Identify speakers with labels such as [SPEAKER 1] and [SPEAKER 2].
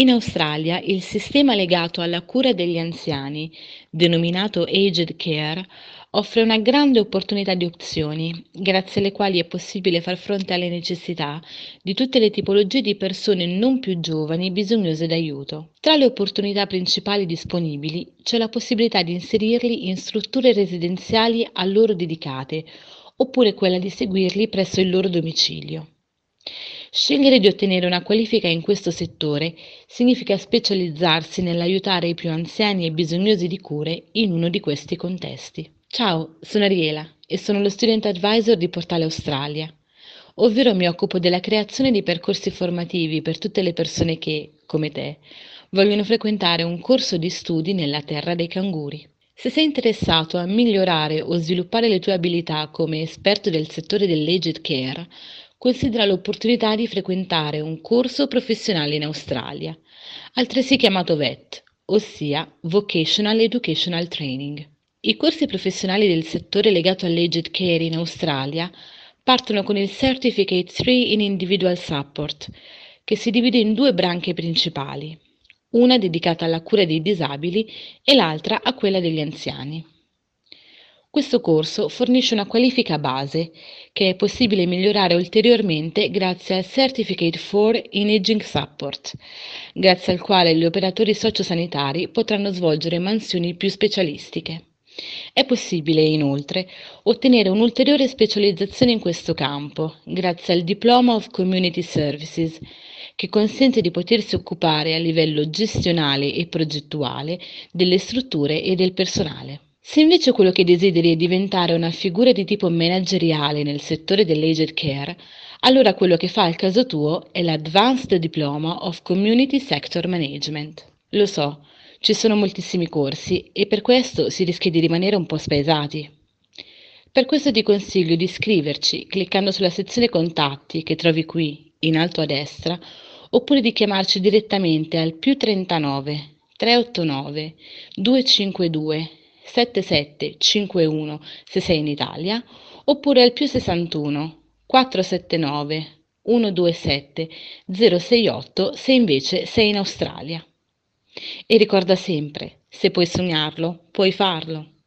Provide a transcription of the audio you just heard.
[SPEAKER 1] In Australia il sistema legato alla cura degli anziani, denominato Aged Care, offre una grande opportunità di opzioni, grazie alle quali è possibile far fronte alle necessità di tutte le tipologie di persone non più giovani bisognose d'aiuto. Tra le opportunità principali disponibili c'è la possibilità di inserirli in strutture residenziali a loro dedicate, oppure quella di seguirli presso il loro domicilio. Scegliere di ottenere una qualifica in questo settore significa specializzarsi nell'aiutare i più anziani e bisognosi di cure in uno di questi contesti. Ciao, sono Ariela e sono lo Student Advisor di Portale Australia, ovvero mi occupo della creazione di percorsi formativi per tutte le persone che, come te, vogliono frequentare un corso di studi nella terra dei canguri. Se sei interessato a migliorare o sviluppare le tue abilità come esperto del settore dell'aged care, considera l'opportunità di frequentare un corso professionale in Australia, altresì chiamato VET, ossia Vocational Educational Training. I corsi professionali del settore legato all'aged care in Australia partono con il Certificate 3 in Individual Support, che si divide in due branche principali, una dedicata alla cura dei disabili e l'altra a quella degli anziani. Questo corso fornisce una qualifica base che è possibile migliorare ulteriormente grazie al Certificate for in Aging Support, grazie al quale gli operatori sociosanitari potranno svolgere mansioni più specialistiche. È possibile, inoltre, ottenere un'ulteriore specializzazione in questo campo, grazie al Diploma of Community Services, che consente di potersi occupare a livello gestionale e progettuale delle strutture e del personale. Se invece quello che desideri è diventare una figura di tipo manageriale nel settore dell'aged care, allora quello che fa al caso tuo è l'Advanced Diploma of Community Sector Management. Lo so, ci sono moltissimi corsi e per questo si rischia di rimanere un po' spaesati. Per questo ti consiglio di iscriverci cliccando sulla sezione contatti che trovi qui in alto a destra oppure di chiamarci direttamente al più 39 389 252 7751 se sei in Italia oppure al più 61 479 127 068 se invece sei in Australia. E ricorda sempre, se puoi sognarlo, puoi farlo.